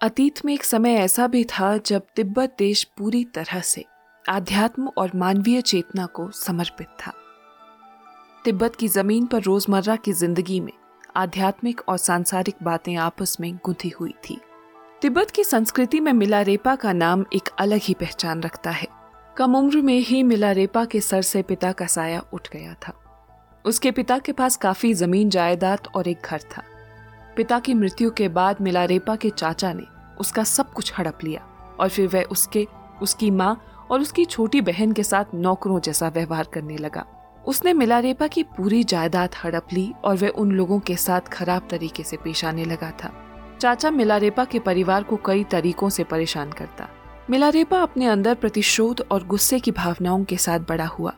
अतीत में एक समय ऐसा भी था जब तिब्बत देश पूरी तरह से आध्यात्म और मानवीय चेतना को समर्पित था। तिब्बत की ज़मीन पर रोज़मर्रा की ज़िंदगी में आध्यात्मिक और सांसारिक बातें आपस में गुंथी हुई थी। तिब्बत की संस्कृति में मिलारेपा का नाम एक अलग ही पहचान रखता है। कम उम्र में ही मिलारेपा के सर से पिता का साया उठ गया था। उसके पिता के पास काफ़ी ज़मीन, जायदाद और एक घर था। पिता की मृत्यु के बाद मिलारेपा के चाचा ने उसका सब कुछ हड़प लिया और फिर वह उसके, उसकी माँ और उसकी छोटी बहन के साथ नौकरों जैसा व्यवहार करने लगा। उसने मिलारेपा की पूरी जायदाद हड़प ली और वह उन लोगों के साथ खराब तरीके से पेश आने लगा था। चाचा मिलारेपा के परिवार को कई तरीकों से परेशान करता। मिलारेपा अपने अंदर प्रतिशोध और गुस्से की भावनाओं के साथ बड़ा हुआ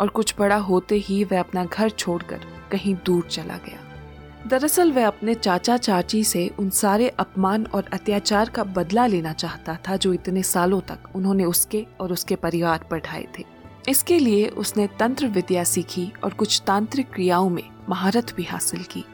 और कुछ बड़ा होते ही वह अपना घर छोड़कर कहीं दूर चला गया। दरअसल वह अपने चाचा चाची से उन सारे अपमान और अत्याचार का बदला लेना चाहता था जो इतने सालों तक उन्होंने उसके और उसके परिवार पर ढाए थे। इसके लिए उसने तंत्र विद्या सीखी और कुछ तांत्रिक क्रियाओं में महारत भी हासिल की।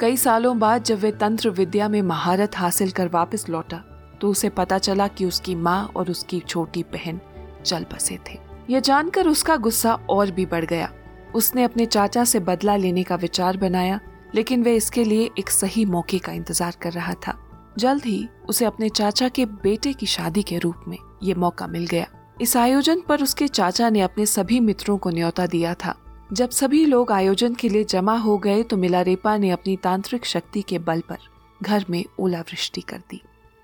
कई सालों बाद जब वह तंत्र विद्या में महारत हासिल कर वापस लौटा तो उसे पता चला कि उसकी माँ और उसकी छोटी बहन चल बसे थे। यह जानकर उसका गुस्सा और भी बढ़ गया। उसने अपने चाचा से बदला लेने का विचार बनाया लेकिन वह इसके लिए एक सही मौके का इंतज़ार कर रहा था। जल्द ही उसे अपने चाचा के बेटे की शादी के रूप में ये मौका मिल गया। इस आयोजन पर उसके चाचा ने अपने सभी मित्रों को न्योता दिया था। जब सभी लोग आयोजन के लिए जमा हो गए तो मिलारेपा ने अपनी तांत्रिक शक्ति के बल पर घर में ओलावृष्टि कर दी,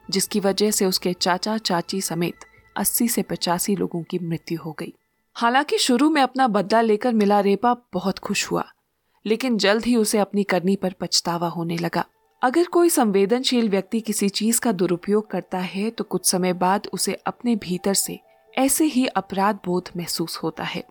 जिसकी वजह से उसके चाचा चाची समेत 80 से पचासी लोगों की मृत्यु हो गई। हालाँकि शुरू में अपना बदला लेकर मिलारेपा बहुत खुश हुआ। लेकिन जल्द ही उसे अपनी करनी पर पछतावा होने लगा। अगर कोई संवेदनशील व्यक्ति किसी चीज़ का दुरुपयोग करता है तो कुछ समय बाद उसे अपने भीतर से ऐसे ही अपराध बोध महसूस होता है।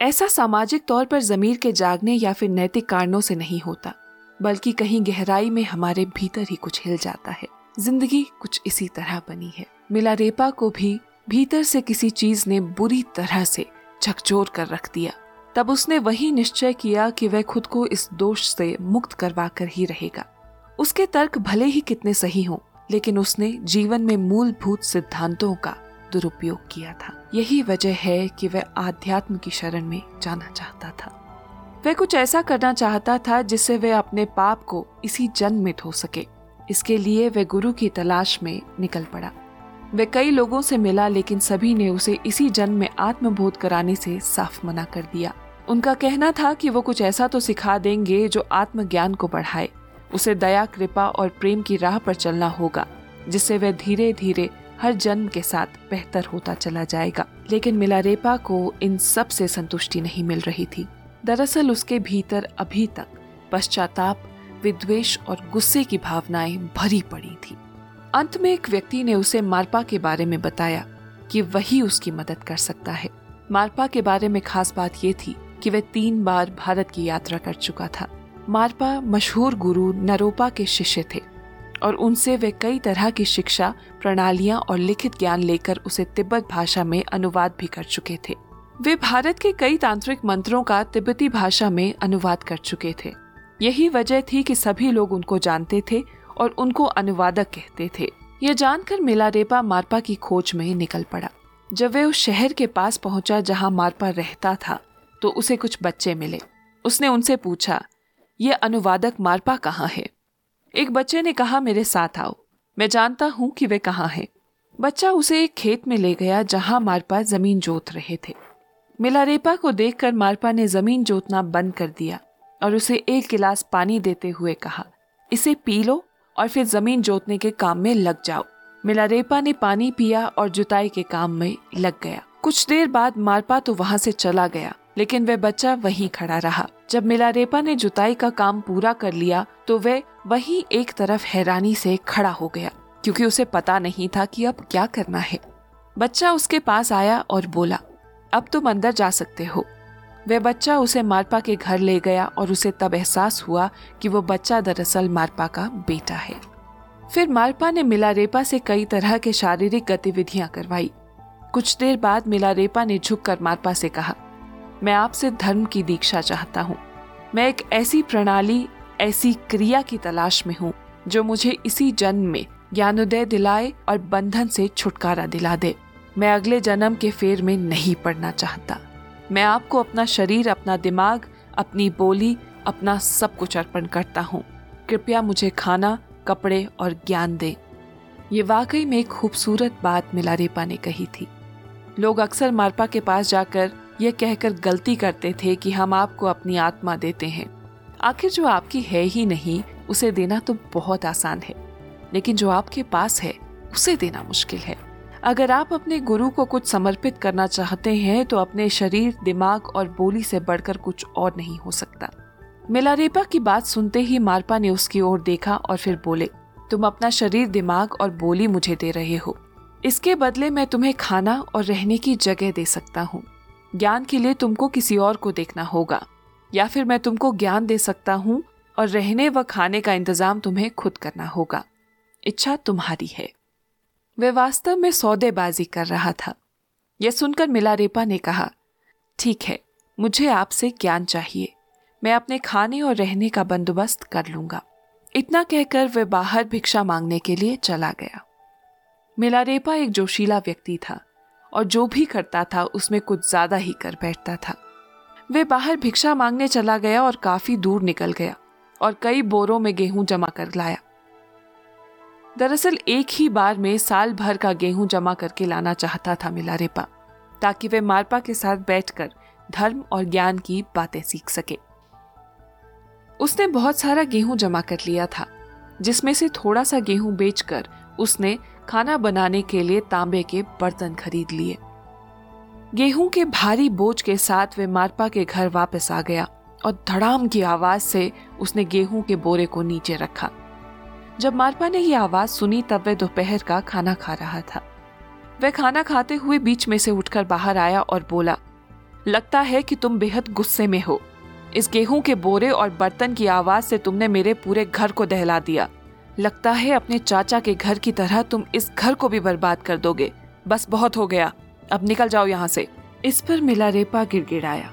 ऐसा सामाजिक तौर पर जमीर के जागने या फिर नैतिक कारणों से नहीं होता, बल्कि कहीं गहराई में हमारे भीतर ही कुछ हिल जाता है। ज़िंदगी कुछ इसी तरह बनी है। मिला रेपा को भी भीतर से किसी चीज़ ने बुरी तरह से झकझोर कर रख दिया। तब उसने वही निश्चय किया कि वह खुद को इस दोष से मुक्त करवा कर ही रहेगा। उसके तर्क भले ही कितने सही हों, लेकिन उसने जीवन में मूलभूत सिद्धांतों का दुरुपयोग किया था। यही वजह है कि वह आध्यात्म की शरण में जाना चाहता था। वह कुछ ऐसा करना चाहता था जिससे वह अपने पाप को इसी जन्म में धो सके। इसके लिए वह गुरु की तलाश में निकल पड़ा। वह कई लोगों से मिला, लेकिन सभी ने उसे इसी जन्म में आत्मबोध कराने से साफ़ मना कर दिया। उनका कहना था कि वो कुछ ऐसा तो सिखा देंगे जो आत्मज्ञान को बढ़ाए। उसे दया, कृपा और प्रेम की राह पर चलना होगा, जिससे वह धीरे धीरे हर जन्म के साथ बेहतर होता चला जाएगा। लेकिन मिलारेपा को इन सबसे संतुष्टि नहीं मिल रही थी। दरअसल उसके भीतर अभी तक पश्चाताप विद्वेश और गुस्से की भावनाएँ भरी पड़ी थी। अंत में एक व्यक्ति ने उसे मारपा के बारे में बताया कि वही उसकी मदद कर सकता है। मारपा के बारे में खास बात ये थी कि वह तीन बार भारत की यात्रा कर चुका था। मारपा मशहूर गुरु नरोपा के शिष्य थे और उनसे वे कई तरह की शिक्षा, प्रणालियाँ और लिखित ज्ञान लेकर उसे तिब्बत भाषा में अनुवाद भी कर चुके थे। वे भारत के कई तांत्रिक मंत्रों का तिब्बती भाषा में अनुवाद कर चुके थे। यही वजह थी कि सभी लोग उनको जानते थे और उनको अनुवादक कहते थे। यह जानकर मिलारेपा मारपा की खोज में निकल पड़ा। जब वह उस शहर के पास पहुँचा जहाँ मारपा रहता था तो उसे कुछ बच्चे मिले। उसने उनसे पूछा ये अनुवादक मारपा कहाँ है? एक बच्चे ने कहा, मेरे साथ आओ। मैं जानता हूँ कि वे कहाँ हैं। बच्चा उसे एक खेत में ले गया, जहाँ मारपा ज़मीन जोत रहे थे। मिलारेपा को देखकर मारपा ने ज़मीन जोतना बंद कर दिया और उसे एक गिलास पानी देते हुए कहा, इसे पी लो और फिर ज़मीन जोतने के काम में लग जाओ। मिलारेपा ने पानी पिया और जुताई के काम में लग गया। कुछ देर बाद मारपा तो वहाँ से चला गया, लेकिन वह बच्चा वहीं खड़ा रहा। जब मिलारेपा ने जुताई का काम पूरा कर लिया तो वह वही एक तरफ़ हैरानी से खड़ा हो गया, क्योंकि उसे पता नहीं था कि अब क्या करना है। बच्चा उसके पास आया और बोला, अब तुम अंदर जा सकते हो। वह बच्चा उसे मारपा के घर ले गया और उसे तब एहसास हुआ कि वो बच्चा दरअसल मारपा का बेटा है। फिर मारपा ने मिलारेपा से कई तरह के शारीरिक गतिविधियाँ करवाई। कुछ देर बाद मिलारेपा ने झुककर मारपा से कहा, मैं आपसे धर्म की दीक्षा चाहता हूँ। मैं एक ऐसी प्रणाली, ऐसी क्रिया की तलाश में हूँ, जो मुझे इसी जन्म में ज्ञानोदय दिलाए और बंधन से छुटकारा दिला दे। मैं अगले जन्म के फेर में नहीं पड़ना चाहता। मैं आपको अपना शरीर, अपना दिमाग, अपनी बोली, अपना सब कुछ अर्पण करता हूँ। कृपया मुझे खाना, कपड़े और ज्ञान दे। ये वाकई में एक खूबसूरत बात मिलारेपा ने कही थी। लोग अक्सर मारपा के पास जाकर यह कहकर गलती करते थे कि हम आपको अपनी आत्मा देते हैं। आखिर जो आपकी है ही नहीं, उसे देना तो बहुत आसान है। लेकिन जो आपके पास है, उसे देना मुश्किल है। अगर आप अपने गुरु को कुछ समर्पित करना चाहते हैं तो अपने शरीर, दिमाग और बोली से बढ़कर कुछ और नहीं हो सकता। मिलारेपा की बात सुनते ही मारपा ने उसकी ओर देखा और फिर बोले, तुम अपना शरीर, दिमाग और बोली मुझे दे रहे हो। इसके बदले मैं तुम्हें खाना और रहने की जगह दे सकता हूँ। ज्ञान के लिए तुमको किसी और को देखना होगा, या फिर मैं तुमको ज्ञान दे सकता हूँ और रहने व खाने का इंतज़ाम तुम्हें खुद करना होगा। इच्छा तुम्हारी है। वह वास्तव में सौदेबाजी कर रहा था। यह सुनकर मिलारेपा ने कहा, ठीक है, मुझे आपसे ज्ञान चाहिए। मैं अपने खाने और रहने का बंदोबस्त कर लूँगा। इतना कहकर वह बाहर भिक्षा मांगने के लिए चला गया। मिलारेपा एक जोशीला व्यक्ति था और जो भी करता था, उसमें कुछ ज़्यादा ही कर बैठता था। वे बाहर भिक्षा मांगने चला गया और काफ़ी दूर निकल गया और कई बोरों में गेहूँ जमा कर लाया। दरअसल एक ही बार में साल भर का गेहूँ जमा करके लाना चाहता था मिलारेपा ताकि वे मारपा के साथ बैठकर धर्म और ज्ञान की बातें सीख सके। उसने बहुत सारा गेहूँ जमा कर लिया था, जिसमें से थोड़ा सा गेहूँ बेचकर उसने खाना बनाने के लिए तांबे के बर्तन खरीद लिए। गेहूँ के भारी बोझ के साथ वे मारपा के घर वापस आ गया और धड़ाम की आवाज़ से उसने गेहूँ के बोरे को नीचे रखा। जब मारपा ने यह आवाज़ सुनी तब वह दोपहर का खाना खा रहा था। वह खाना खाते हुए बीच में से उठकर बाहर आया और बोला, लगता है कि तुम बेहद गुस्से में हो। इस गेहूँ के बोरे और बर्तन की आवाज़ से तुमने मेरे पूरे घर को दहला दिया। लगता है अपने चाचा के घर की तरह तुम इस घर को भी बर्बाद कर दोगे। बस बहुत हो गया। अब निकल जाओ यहाँ से। इस पर मिला रेपा गिड़गिड़ाया।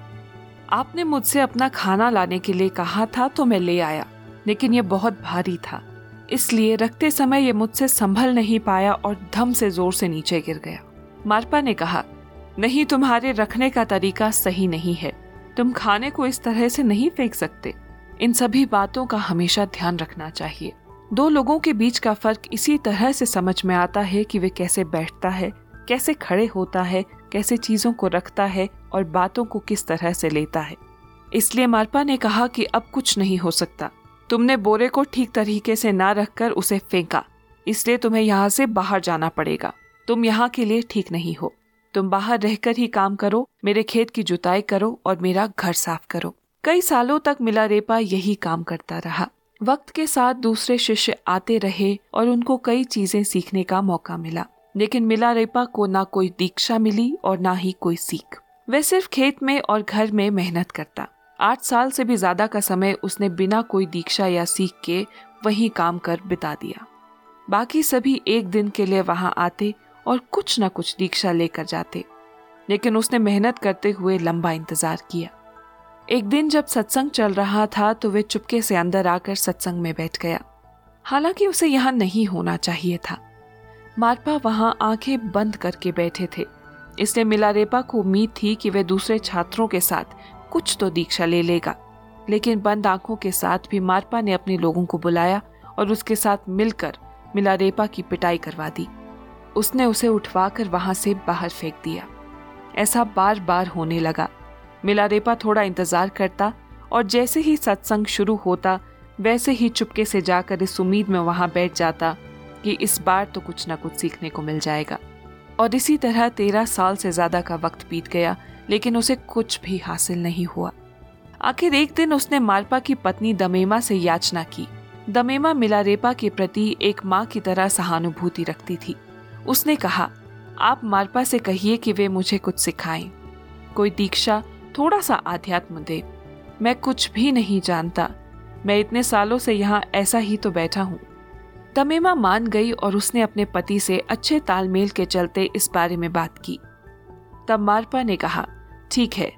आपने मुझसे अपना खाना लाने के लिए कहा था तो मैं ले आया, लेकिन यह बहुत भारी था। इसलिए रखते समय ये मुझसे संभल नहीं पाया और धम से ज़ोर से नीचे गिर गया। मारपा ने कहा, नहीं, तुम्हारे रखने का तरीका सही नहीं है। तुम खाने को इस तरह से नहीं फेंक सकते। इन सभी बातों का हमेशा ध्यान रखना चाहिए। दो लोगों के बीच का फ़र्क इसी तरह से समझ में आता है कि वे कैसे बैठता है, कैसे खड़े होता है, कैसे चीज़ों को रखता है और बातों को किस तरह से लेता है। इसलिए मारपा ने कहा कि अब कुछ नहीं हो सकता। तुमने बोरे को ठीक तरीके से ना रखकर उसे फेंका, इसलिए तुम्हें यहाँ से बाहर जाना पड़ेगा। तुम यहाँ के लिए ठीक नहीं हो। तुम बाहर रहकर ही काम करो, मेरे खेत की जुताई करो और मेरा घर साफ़ करो। कई सालों तक मिला रेपा यही काम करता रहा। वक्त के साथ दूसरे शिष्य आते रहे और उनको कई चीज़ें सीखने का मौका मिला, लेकिन मिला रेपा को ना कोई दीक्षा मिली और ना ही कोई सीख। वह सिर्फ़ खेत में और घर में मेहनत करता। आठ साल से भी ज़्यादा का समय उसने बिना कोई दीक्षा या सीख के वही काम कर बिता दिया। बाकी सभी एक दिन के लिए वहाँ आते और कुछ न कुछ दीक्षा लेकर जाते, लेकिन उसने मेहनत करते हुए लंबा इंतज़ार किया। एक दिन जब सत्संग चल रहा था तो वे चुपके से अंदर आकर सत्संग में बैठ गया। हालाँकि उसे यहाँ नहीं होना चाहिए था। मारपा वहाँ आँखें बंद करके बैठे थे। इसलिए मिलारेपा को उम्मीद थी कि वे दूसरे छात्रों के साथ कुछ तो दीक्षा ले लेगा। लेकिन बंद आँखों के साथ भी मारपा ने अपने लोगों को बुलाया और उसके साथ मिलकर मिलारेपा की पिटाई करवा दी। उसने उसे उठवाकर वहाँ से बाहर फेंक दिया। ऐसा बार बार होने लगा। मिलारेपा थोड़ा इंतज़ार करता और जैसे ही सत्संग शुरू होता, वैसे ही चुपके से जाकर इस उम्मीद में वहाँ बैठ जाता कि इस बार तो कुछ ना कुछ सीखने को मिल जाएगा। और इसी तरह तेरह साल से ज़्यादा का वक्त बीत गया लेकिन उसे कुछ भी हासिल नहीं हुआ। आखिर एक दिन उसने मालपा की पत्नी दमेमा से याचना की। दमेमा मिलारेपा के प्रति एक माँ की तरह सहानुभूति रखती थी। उसने कहा, आप मालपा से कहिए कि वे मुझे कुछ सिखाएँ। कोई दीक्षा थोड़ा सा आध्यात्म दे। मैं कुछ भी नहीं जानता। मैं इतने सालों से यहाँ ऐसा ही तो बैठा हूँ। तमेमा मान गई और उसने अपने पति से अच्छे तालमेल के चलते इस बारे में बात की। तब मारपा ने कहा ठीक है,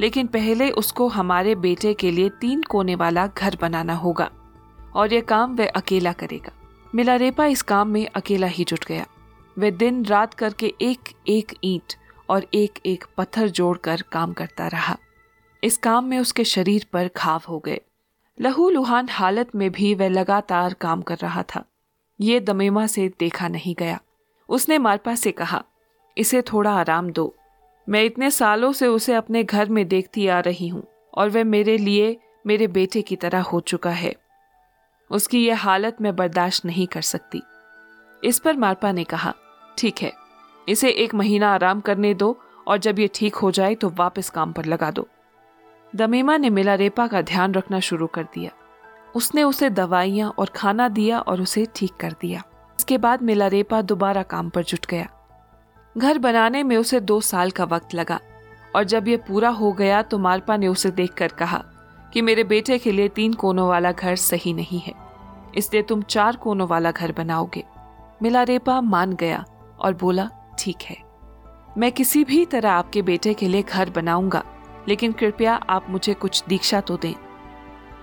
लेकिन पहले उसको हमारे बेटे के लिए तीन कोने वाला घर बनाना होगा, और यह काम वह अकेला करेगा। मिलारेपा इस काम में अकेला ही जुट गया। वह दिन रात करके एक एक ईंट और एक एक पत्थर जोड़कर काम करता रहा। इस काम में उसके शरीर पर घाव हो गए। लहू लुहान हालत में भी वह लगातार काम कर रहा था। ये दमेमा से देखा नहीं गया। उसने मारपा से कहा, इसे थोड़ा आराम दो। मैं इतने सालों से उसे अपने घर में देखती आ रही हूँ और वह मेरे लिए मेरे बेटे की तरह हो चुका है। उसकी यह हालत मैं बर्दाश्त नहीं कर सकती। इस पर मारपा ने कहा, ठीक है, इसे एक महीना आराम करने दो और जब ये ठीक हो जाए तो वापस काम पर लगा दो। दमीमा ने मिला रेपा का ध्यान रखना शुरू कर दिया। उसने उसे दवाइयाँ और खाना दिया और उसे ठीक कर दिया। इसके बाद मिला रेपा दोबारा काम पर जुट गया। घर बनाने में उसे दो साल का वक्त लगा और जब ये पूरा हो गया तो मारपा ने उसे देखकर कहा कि मेरे बेटे के लिए तीन कोनों वाला घर सही नहीं है। इसलिए तुम चार कोनों वाला घर बनाओगे। मिलारेपा मान गया और बोला, ठीक है। मैं किसी भी तरह आपके बेटे के लिए घर बनाऊँगा, लेकिन कृपया आप मुझे कुछ दीक्षा तो दें।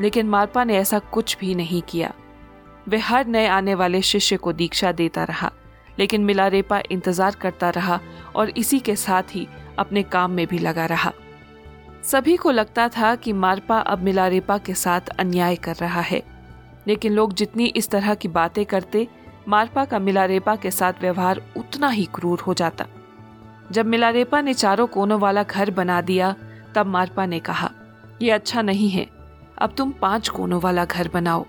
लेकिन मारपा ने ऐसा कुछ भी नहीं किया। वह हर नए आने वाले शिष्य को दीक्षा देता रहा। लेकिन मिलारेपा इंतज़ार करता रहा और इसी के साथ ही अपने काम में भी लगा रहा। सभी को लगता था कि मारपा अब मिलारेपा के साथ अन्याय कर रहा है। लेकिन लोग जितनी इस तरह की बातें करते, मारपा का मिलारेपा के साथ व्यवहार उतना ही क्रूर हो जाता। जब मिलारेपा ने चारों कोनों वाला घर बना दिया, तब मारपा ने कहा यह अच्छा नहीं है। अब तुम पाँच कोनों वाला घर बनाओ।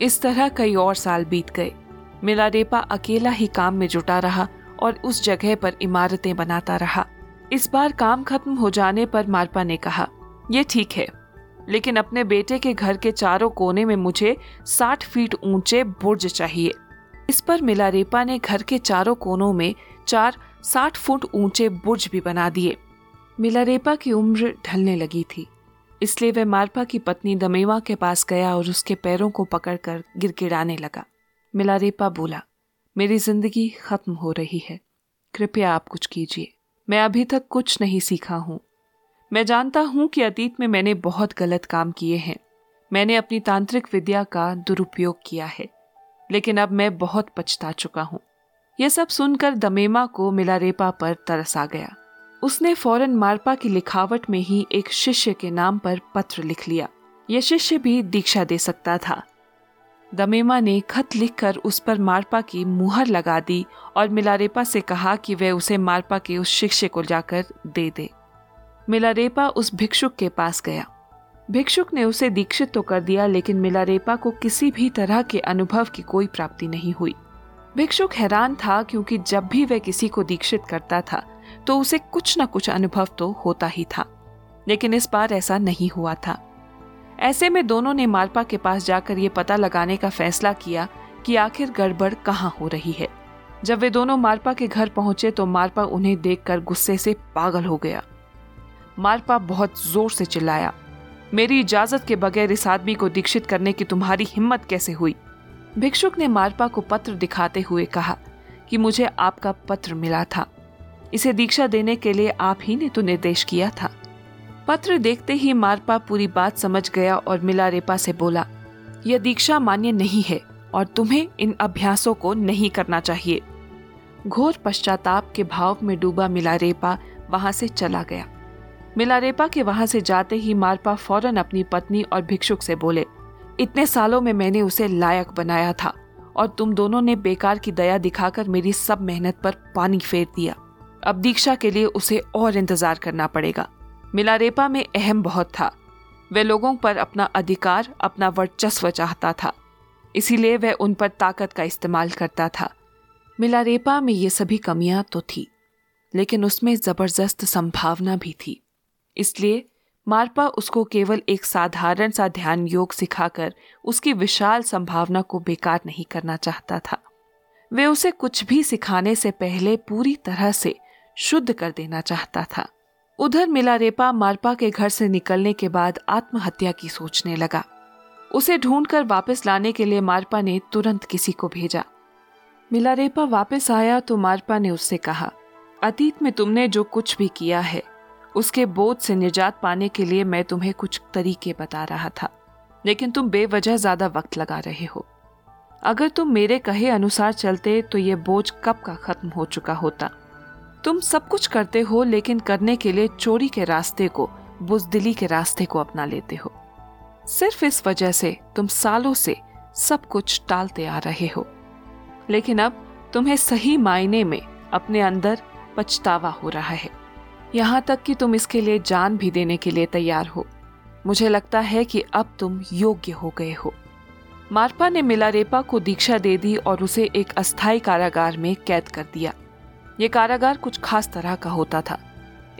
इस तरह कई और साल बीत गए। मिलारेपा अकेला ही काम में जुटा रहा और उस जगह पर इमारतें बनाता रहा। इस बार काम खत्म हो जाने पर मारपा ने कहा यह ठीक है, लेकिन अपने बेटे के घर के चारों कोने में मुझे साठ फीट ऊँचे बुर्ज चाहिए। इस पर मिलारेपा ने घर के चारों कोनों में चार साठ फुट ऊँचे बुर्ज भी बना दिए। मिलारेपा की उम्र ढलने लगी थी, इसलिए वह मारपा की पत्नी दमेवा के पास गया और उसके पैरों को पकड़कर गिड़गिड़ाने लगा। मिलारेपा बोला, मेरी ज़िंदगी खत्म हो रही है। कृपया आप कुछ कीजिए। मैं अभी तक कुछ नहीं सीखा हूँ। मैं जानता हूँ कि अतीत में मैंने बहुत गलत काम किए हैं। मैंने अपनी तांत्रिक विद्या का दुरुपयोग किया है। लेकिन अब मैं बहुत पछता चुका हूँ। यह सब सुनकर दमेमा को मिलारेपा पर तरस आ गया। उसने फ़ौरन मारपा की लिखावट में ही एक शिष्य के नाम पर पत्र लिख लिया। यह शिष्य भी दीक्षा दे सकता था। दमेमा ने खत लिखकर उस पर मारपा की मुहर लगा दी और मिलारेपा से कहा कि वह उसे मारपा के उस शिष्य को जाकर दे दे। मिलारेपा उस भिक्षुक के पास गया। भिक्षुक ने उसे दीक्षित तो कर दिया, लेकिन मिलारेपा को किसी भी तरह के अनुभव की कोई प्राप्ति नहीं हुई। भिक्षुक हैरान था क्योंकि जब भी वह किसी को दीक्षित करता था तो उसे कुछ न कुछ अनुभव तो होता ही था। लेकिन इस बार ऐसा नहीं हुआ था। ऐसे में दोनों ने मारपा के पास जाकर ये पता लगाने का फैसला किया कि आखिर गड़बड़ कहाँ हो रही है। जब वे दोनों मारपा के घर पहुँचे तो मारपा उन्हें देखकर गुस्से से पागल हो गया। मारपा बहुत ज़ोर से चिल्लाया, मेरी इजाज़त के बगैर इस आदमी को दीक्षित करने की तुम्हारी हिम्मत कैसे हुई? भिक्षुक ने मारपा को पत्र दिखाते हुए कहा कि मुझे आपका पत्र मिला था। इसे दीक्षा देने के लिए आप ही ने तो निर्देश किया था। पत्र देखते ही मारपा पूरी बात समझ गया और मिलारेपा से बोला, यह दीक्षा मान्य नहीं है और तुम्हें इन अभ्यासों को नहीं करना चाहिए। घोर पश्चाताप के भाव में डूबा मिलारेपा वहाँ से चला गया। मिलारेपा के वहाँ से जाते ही मारपा फ़ौरन अपनी पत्नी और भिक्षुक से बोले, इतने सालों में मैंने उसे लायक बनाया था और तुम दोनों ने बेकार की दया दिखाकर मेरी सब मेहनत पर पानी फेर दिया। अब दीक्षा के लिए उसे और इंतज़ार करना पड़ेगा। मिलारेपा में अहम बहुत था। वह लोगों पर अपना अधिकार, अपना वर्चस्व चाहता था। इसीलिए वह उन पर ताकत का इस्तेमाल करता था। मिलारेपा में ये सभी कमियाँ तो थी, लेकिन उसमें ज़बरदस्त संभावना भी थी। इसलिए मारपा उसको केवल एक साधारण सा ध्यान योग सिखाकर उसकी विशाल संभावना को बेकार नहीं करना चाहता था। वे उसे कुछ भी सिखाने से पहले पूरी तरह से शुद्ध कर देना चाहता था। उधर मिलारेपा मारपा के घर से निकलने के बाद आत्महत्या की सोचने लगा। उसे ढूंढकर वापस लाने के लिए मारपा ने तुरंत किसी को भेजा। मिलारेपा वापस आया तो मारपा ने उससे कहा, अतीत में तुमने जो कुछ भी किया है, उसके बोझ से निजात पाने के लिए मैं तुम्हें कुछ तरीके बता रहा था, लेकिन तुम बेवजह ज़्यादा वक्त लगा रहे हो। अगर तुम मेरे कहे अनुसार चलते तो ये बोझ कब का खत्म हो चुका होता। तुम सब कुछ करते हो, लेकिन करने के लिए चोरी के रास्ते को, बुजदिली के रास्ते को अपना लेते हो। सिर्फ़ इस वजह से तुम सालों से सब कुछ टालते आ रहे हो। लेकिन अब तुम्हें सही मायने में अपने अंदर पछतावा हो रहा है। यहाँ तक कि तुम इसके लिए जान भी देने के लिए तैयार हो। मुझे लगता है कि अब तुम योग्य हो गए हो। मारपा ने मिलारेपा को दीक्षा दे दी और उसे एक अस्थायी कारागार में कैद कर दिया। ये कारागार कुछ खास तरह का होता था।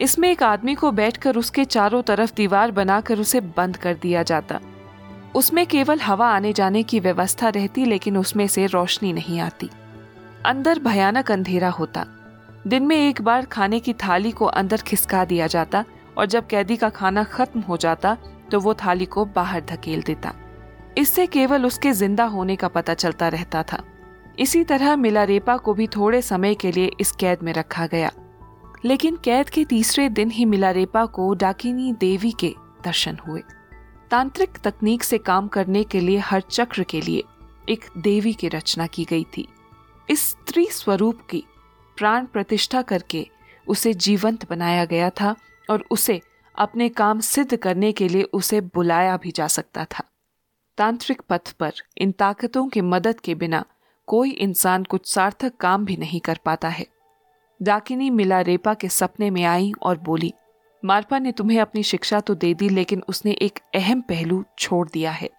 इसमें एक आदमी को बैठकर उसके चारों तरफ़ दीवार बनाकर उसे बंद कर दिया जाता। उसमें केवल हवा आने जाने की व्यवस्था रहती, लेकिन उसमें से रोशनी नहीं आती। अंदर भयानक अंधेरा होता। दिन में एक बार खाने की थाली को अंदर खिसका दिया जाता और जब कैदी का खाना खत्म हो जाता तो वो थाली को बाहर धकेल देता। इससे केवल उसके ज़िंदा होने का पता चलता रहता था। इसी तरह मिलारेपा को भी थोड़े समय के लिए इस कैद में रखा गया। लेकिन कैद के तीसरे दिन ही मिलारेपा को डाकिनी देवी के दर्शन हुए। तांत्रिक तकनीक से काम करने के लिए हर चक्र के लिए एक देवी की रचना की गई थी। इस स्त्री स्वरूप की प्राण प्रतिष्ठा करके उसे जीवंत बनाया गया था और उसे अपने काम सिद्ध करने के लिए उसे बुलाया भी जा सकता था। तांत्रिक पथ पर इन ताकतों की मदद के बिना कोई इंसान कुछ सार्थक काम भी नहीं कर पाता है। डाकिनी मिला रेपा के सपने में आई और बोली मारपा ने तुम्हें अपनी शिक्षा तो दे दी, लेकिन उसने एक अहम पहलू छोड़ दिया है,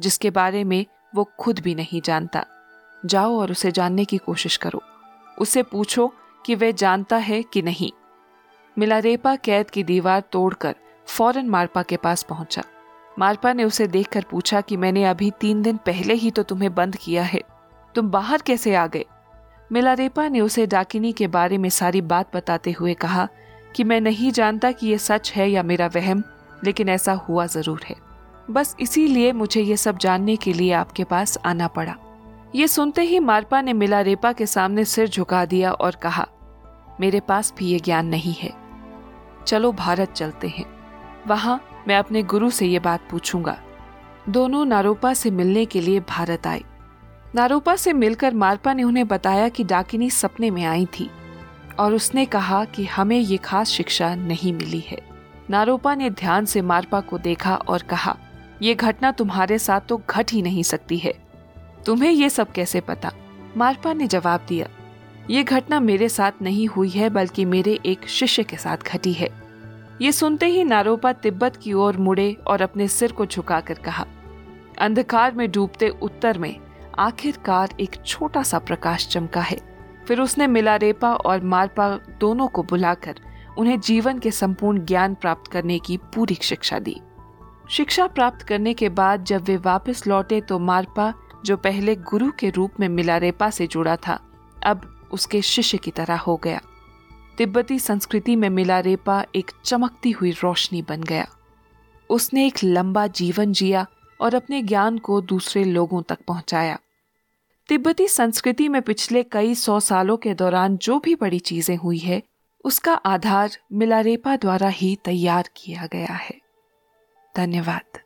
जिसके बारे में वो खुद भी नहीं जानता। जाओ और उसे जानने की कोशिश करो। उसे पूछो कि वह जानता है कि नहीं। मिलारेपा कैद की दीवार तोड़कर फ़ौरन मारपा के पास पहुँचा। मारपा ने उसे देखकर पूछा कि, मैंने अभी तीन दिन पहले ही तो तुम्हें बंद किया है। तुम बाहर कैसे आ गए? मिलारेपा ने उसे डाकिनी के बारे में सारी बात बताते हुए कहा कि मैं नहीं जानता कि ये सच है या मेरा वहम, लेकिन ऐसा हुआ ज़रूर है। बस इसीलिए मुझे ये सब जानने के लिए आपके पास आना पड़ा। ये सुनते ही मारपा ने मिलारेपा के सामने सिर झुका दिया और कहा, मेरे पास भी ये ज्ञान नहीं है। चलो भारत चलते हैं। वहाँ मैं अपने गुरु से ये बात पूछूँगा दोनों नारोपा से मिलने के लिए भारत आए। नारोपा से मिलकर मारपा ने उन्हें बताया कि डाकिनी सपने में आई थी, और उसने कहा कि हमें ये खास शिक्षा नहीं मिली है। नारोपा ने ध्यान से मारपा को देखा और कहा यह घटना तुम्हारे साथ तो घट ही नहीं सकती है। तुम्हें ये सब कैसे पता? मारपा ने जवाब दिया, ये घटना मेरे साथ नहीं हुई है, बल्कि मेरे एक शिष्य के साथ घटी है। ये सुनते ही नारोपा तिब्बत की ओर मुड़े और अपने सिर को झुकाकर कहा, अंधकार में डूबते उत्तर में आखिरकार एक छोटा सा प्रकाश चमका है। फिर उसने मिलारेपा और मारपा दोनों को बुलाकर उन्हें जीवन के संपूर्ण ज्ञान प्राप्त करने की पूरी शिक्षा दी। शिक्षा प्राप्त करने के बाद जब वे वापस लौटे तो मारपा, जो पहले गुरु के रूप में मिलारेपा से जुड़ा था, अब उसके शिष्य की तरह हो गया। तिब्बती संस्कृति में मिलारेपा एक चमकती हुई रोशनी बन गया। उसने एक लंबा जीवन जिया और अपने ज्ञान को दूसरे लोगों तक पहुँचाया। तिब्बती संस्कृति में पिछले कई सौ सालों के दौरान जो भी बड़ी चीज़ें हुई है, उसका आधार मिलारेपा द्वारा ही तैयार किया गया है। धन्यवाद।